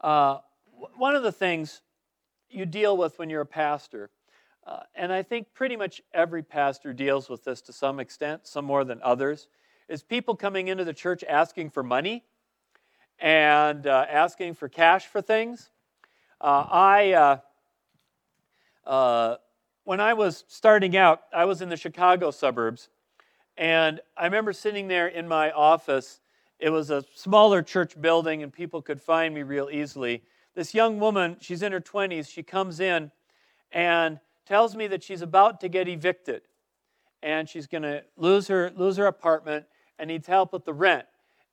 Uh, one of the things you deal with when you're a pastor, uh, and I think pretty much every pastor deals with this to some extent, some more than others, is people coming into the church asking for money and uh, asking for cash for things. Uh, I, uh, uh, when I was starting out, I was in the Chicago suburbs, and I remember sitting there in my office. It was a smaller church building, and people could find me real easily. This young woman, she's in her 20s, she comes in and tells me that she's about to get evicted. And she's going to lose her lose her apartment and needs help with the rent.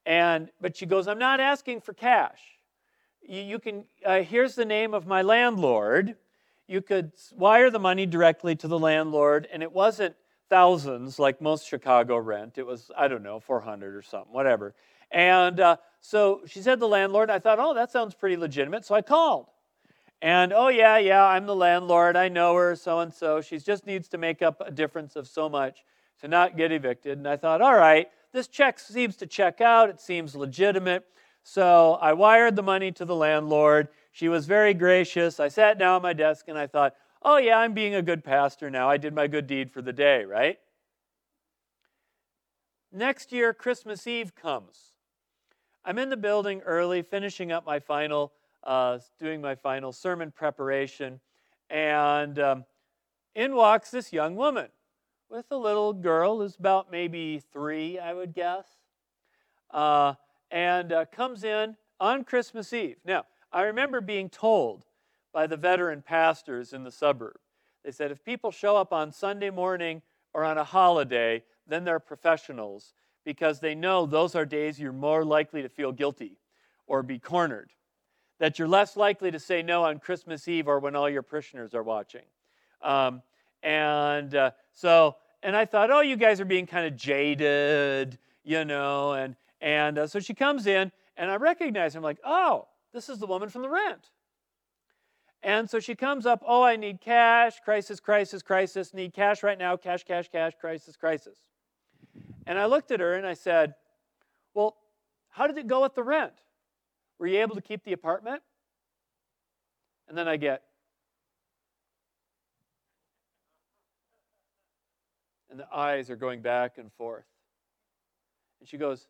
And but she goes i'm not asking for cash. You, you can uh, here's the name of my landlord. You could wire the money directly to the landlord. And it wasn't thousands like most chicago rent it was i don't know 400 or something whatever and uh, so she said the landlord i thought oh that sounds pretty legitimate so i called and oh, yeah, yeah, I'm the landlord. I know her, so and so. She just needs to make up a difference of so much to not get evicted. And I thought, all right, this check seems to check out. It seems legitimate. So I wired the money to the landlord. She was very gracious. I sat down at my desk and I thought, oh, yeah, I'm being a good pastor now. I did my good deed for the day, right? Next year, Christmas Eve comes. I'm in the building early, finishing up my final uh, doing my final sermon preparation, and um, in walks this young woman with a little girl who's about maybe three, I would guess, uh, and uh, comes in on Christmas Eve. Now, I remember being told by the veteran pastors in the suburb, they said if people show up on Sunday morning or on a holiday, then they're professionals because they know those are days you're more likely to feel guilty or be cornered that you're less likely to say no on Christmas Eve or when all your parishioners are watching. Um, and uh, so, and I thought, oh, you guys are being kind of jaded, you know. And, and uh, so she comes in, and I recognize her. I'm like, oh, this is the woman from the rent. And so she comes up, oh, I need cash, crisis, crisis, crisis, need cash right now, cash, cash, cash, crisis, crisis. And I looked at her and I said, well, how did it go with the rent? Were you able to keep the apartment? And then I get, and the eyes are going back and forth. And she goes,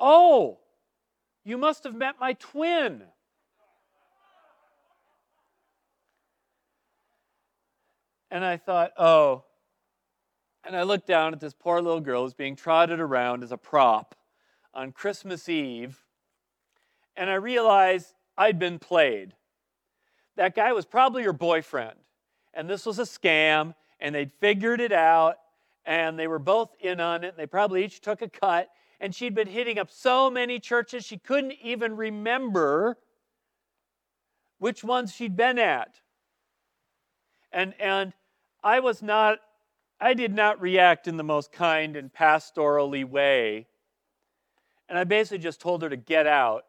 Oh, you must have met my twin. And I thought, oh. And I looked down at this poor little girl who's being trotted around as a prop on Christmas Eve and I realized I'd been played. That guy was probably your boyfriend, and this was a scam, and they'd figured it out, and they were both in on it, and they probably each took a cut, and she'd been hitting up so many churches she couldn't even remember which ones she'd been at. And, and I was not, I did not react in the most kind and pastorally way. And I basically just told her to get out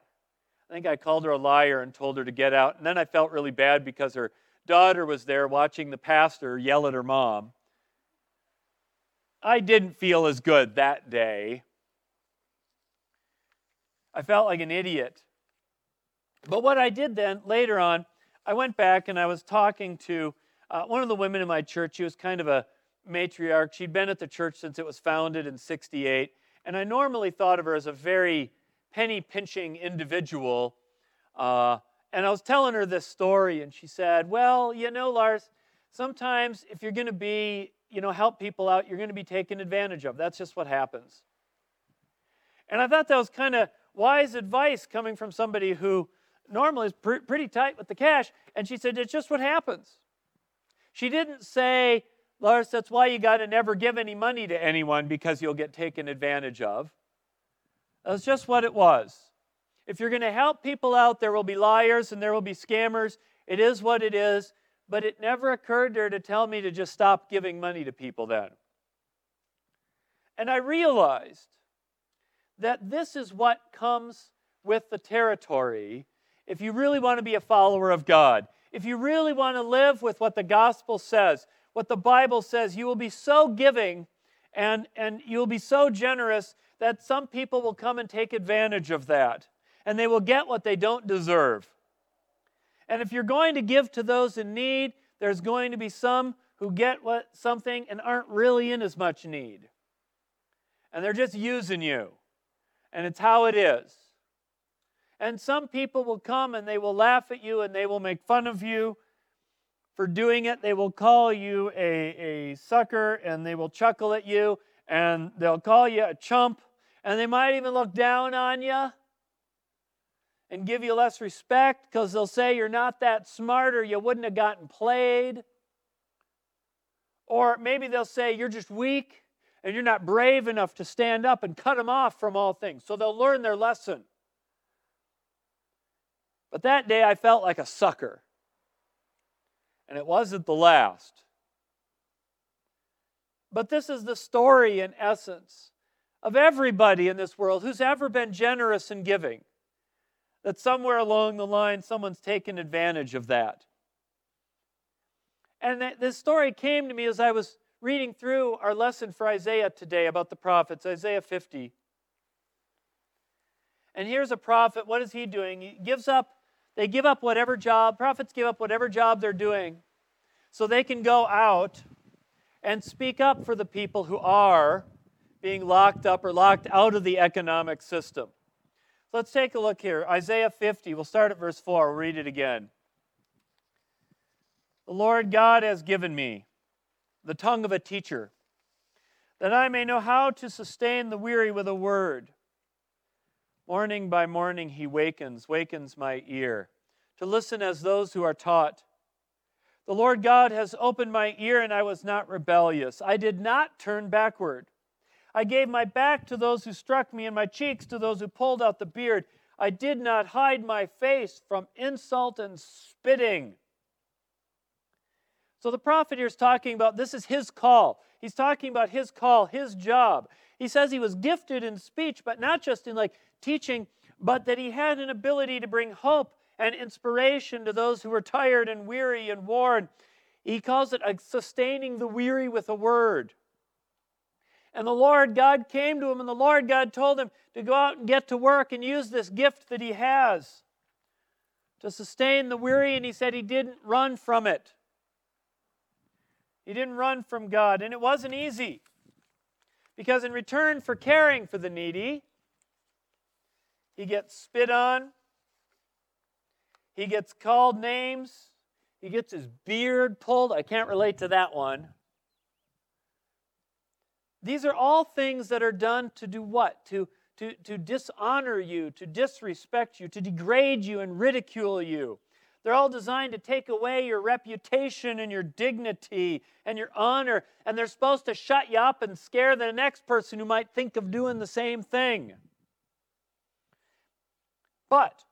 I think I called her a liar and told her to get out. And then I felt really bad because her daughter was there watching the pastor yell at her mom. I didn't feel as good that day. I felt like an idiot. But what I did then, later on, I went back and I was talking to uh, one of the women in my church. She was kind of a matriarch. She'd been at the church since it was founded in 68. And I normally thought of her as a very penny pinching individual. Uh, and I was telling her this story, and she said, Well, you know, Lars, sometimes if you're going to be, you know, help people out, you're going to be taken advantage of. That's just what happens. And I thought that was kind of wise advice coming from somebody who normally is pr- pretty tight with the cash. And she said, It's just what happens. She didn't say, Lars, that's why you got to never give any money to anyone because you'll get taken advantage of. That's just what it was. If you're going to help people out, there will be liars and there will be scammers. It is what it is. But it never occurred to her to tell me to just stop giving money to people then. And I realized that this is what comes with the territory if you really want to be a follower of God. If you really want to live with what the gospel says, what the Bible says, you will be so giving and, and you'll be so generous that some people will come and take advantage of that. and they will get what they don't deserve. And if you're going to give to those in need, there's going to be some who get what something and aren't really in as much need. And they're just using you. And it's how it is. And some people will come and they will laugh at you and they will make fun of you for doing it. They will call you a, a sucker and they will chuckle at you and they'll call you a chump and they might even look down on you and give you less respect because they'll say you're not that smart or you wouldn't have gotten played. Or maybe they'll say you're just weak and you're not brave enough to stand up and cut them off from all things. So they'll learn their lesson. But that day I felt like a sucker. And it wasn't the last. But this is the story, in essence, of everybody in this world who's ever been generous in giving. That somewhere along the line, someone's taken advantage of that. And this story came to me as I was reading through our lesson for Isaiah today about the prophets, Isaiah 50. And here's a prophet. What is he doing? He gives up, they give up whatever job, prophets give up whatever job they're doing so they can go out and speak up for the people who are being locked up or locked out of the economic system. Let's take a look here. Isaiah 50, we'll start at verse 4. We'll read it again. The Lord God has given me the tongue of a teacher, that I may know how to sustain the weary with a word. Morning by morning he wakens, wakens my ear, to listen as those who are taught. The Lord God has opened my ear, and I was not rebellious. I did not turn backward. I gave my back to those who struck me, and my cheeks to those who pulled out the beard. I did not hide my face from insult and spitting. So the prophet here is talking about this is his call. He's talking about his call, his job. He says he was gifted in speech, but not just in like teaching, but that he had an ability to bring hope and inspiration to those who were tired and weary and worn. He calls it sustaining the weary with a word. And the Lord God came to him, and the Lord God told him to go out and get to work and use this gift that he has to sustain the weary. And he said he didn't run from it. He didn't run from God. And it wasn't easy. Because in return for caring for the needy, he gets spit on, he gets called names. He gets his beard pulled. I can't relate to that one. These are all things that are done to do what? To, to, to dishonor you, to disrespect you, to degrade you and ridicule you. They're all designed to take away your reputation and your dignity and your honor. And they're supposed to shut you up and scare the next person who might think of doing the same thing. But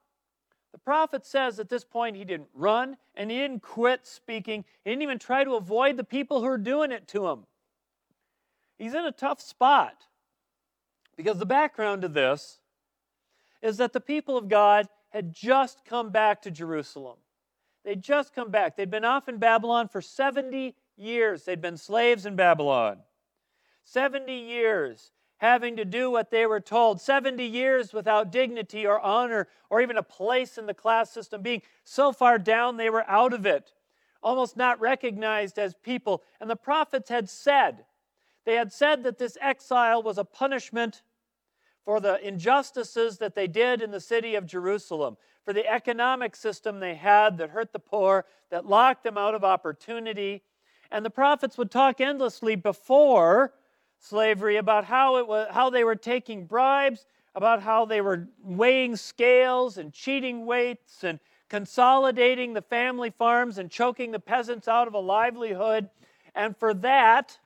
the prophet says at this point he didn't run and he didn't quit speaking. He didn't even try to avoid the people who are doing it to him. He's in a tough spot because the background to this is that the people of God had just come back to Jerusalem. They'd just come back. They'd been off in Babylon for 70 years. They'd been slaves in Babylon. 70 years having to do what they were told. 70 years without dignity or honor or even a place in the class system, being so far down they were out of it, almost not recognized as people. And the prophets had said, they had said that this exile was a punishment for the injustices that they did in the city of Jerusalem, for the economic system they had that hurt the poor, that locked them out of opportunity. And the prophets would talk endlessly before slavery, about how, it was, how they were taking bribes, about how they were weighing scales and cheating weights and consolidating the family farms and choking the peasants out of a livelihood. And for that,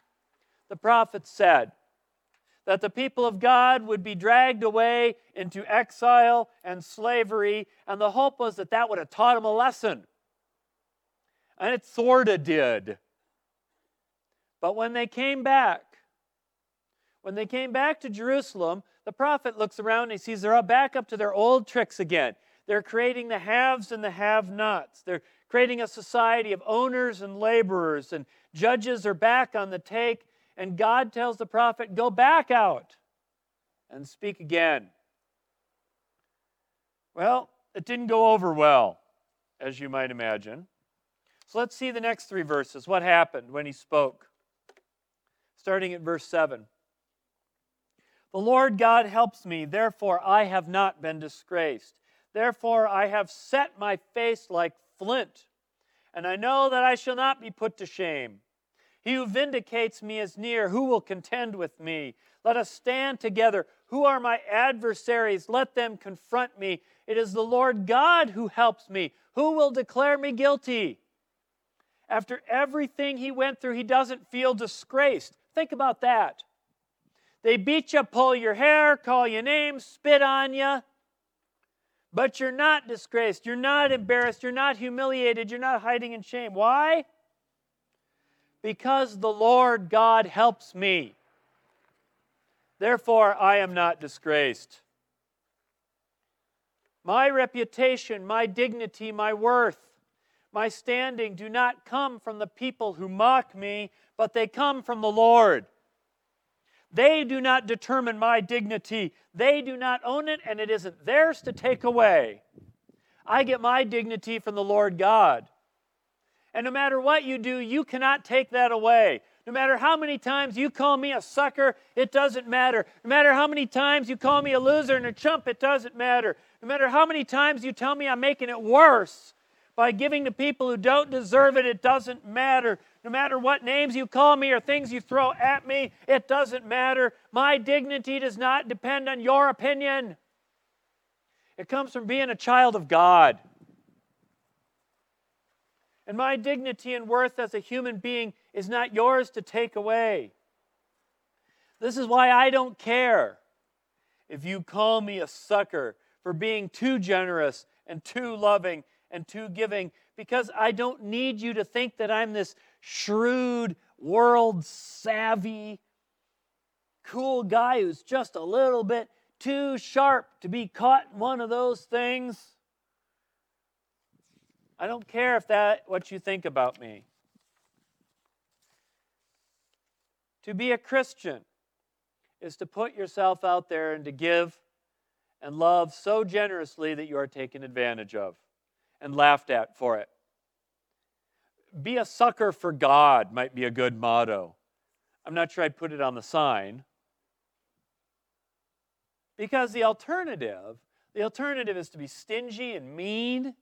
the prophet said that the people of God would be dragged away into exile and slavery, and the hope was that that would have taught them a lesson. And it sort of did. But when they came back, when they came back to Jerusalem, the prophet looks around and he sees they're all back up to their old tricks again. They're creating the haves and the have nots. They're creating a society of owners and laborers, and judges are back on the take. And God tells the prophet, Go back out and speak again. Well, it didn't go over well, as you might imagine. So let's see the next three verses. What happened when he spoke? Starting at verse 7. The Lord God helps me, therefore I have not been disgraced. Therefore I have set my face like flint, and I know that I shall not be put to shame. He who vindicates me is near. Who will contend with me? Let us stand together. Who are my adversaries? Let them confront me. It is the Lord God who helps me. Who will declare me guilty? After everything he went through, he doesn't feel disgraced. Think about that. They beat you, pull your hair, call you names, spit on you. But you're not disgraced. You're not embarrassed. You're not humiliated. You're not hiding in shame. Why? Because the Lord God helps me. Therefore, I am not disgraced. My reputation, my dignity, my worth, my standing do not come from the people who mock me, but they come from the Lord. They do not determine my dignity. They do not own it, and it isn't theirs to take away. I get my dignity from the Lord God. And no matter what you do, you cannot take that away. No matter how many times you call me a sucker, it doesn't matter. No matter how many times you call me a loser and a chump, it doesn't matter. No matter how many times you tell me I'm making it worse by giving to people who don't deserve it, it doesn't matter. No matter what names you call me or things you throw at me, it doesn't matter. My dignity does not depend on your opinion. It comes from being a child of God. And my dignity and worth as a human being is not yours to take away. This is why I don't care if you call me a sucker for being too generous and too loving and too giving, because I don't need you to think that I'm this shrewd, world savvy, cool guy who's just a little bit too sharp to be caught in one of those things. I don't care if that what you think about me. To be a Christian is to put yourself out there and to give and love so generously that you are taken advantage of and laughed at for it. Be a sucker for God might be a good motto. I'm not sure I'd put it on the sign. Because the alternative, the alternative is to be stingy and mean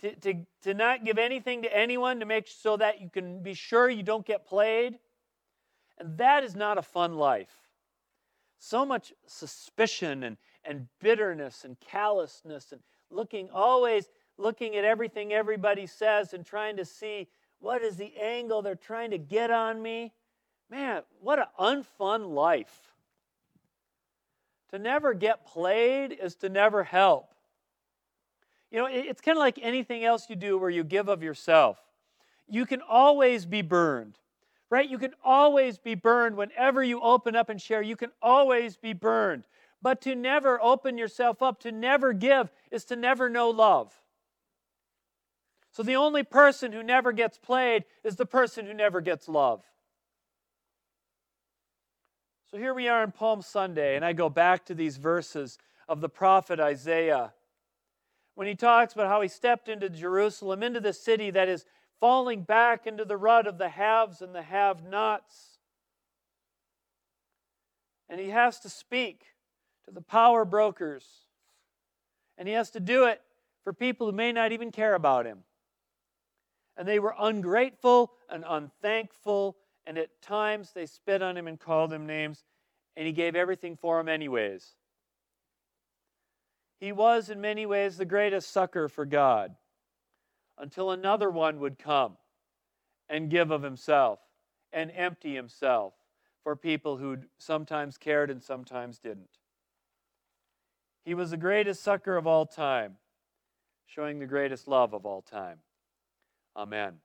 to, to, to not give anything to anyone to make so that you can be sure you don't get played. And that is not a fun life. So much suspicion and, and bitterness and callousness and looking always looking at everything everybody says and trying to see what is the angle they're trying to get on me. Man, what an unfun life. To never get played is to never help. You know, it's kind of like anything else you do where you give of yourself. You can always be burned, right? You can always be burned whenever you open up and share. You can always be burned. But to never open yourself up, to never give, is to never know love. So the only person who never gets played is the person who never gets love. So here we are on Palm Sunday, and I go back to these verses of the prophet Isaiah when he talks about how he stepped into Jerusalem, into the city that is falling back into the rut of the haves and the have nots. And he has to speak to the power brokers. And he has to do it for people who may not even care about him. And they were ungrateful and unthankful, and at times they spit on him and called him names, and he gave everything for them, anyways. He was, in many ways, the greatest sucker for God until another one would come and give of himself and empty himself for people who sometimes cared and sometimes didn't. He was the greatest sucker of all time, showing the greatest love of all time. Amen.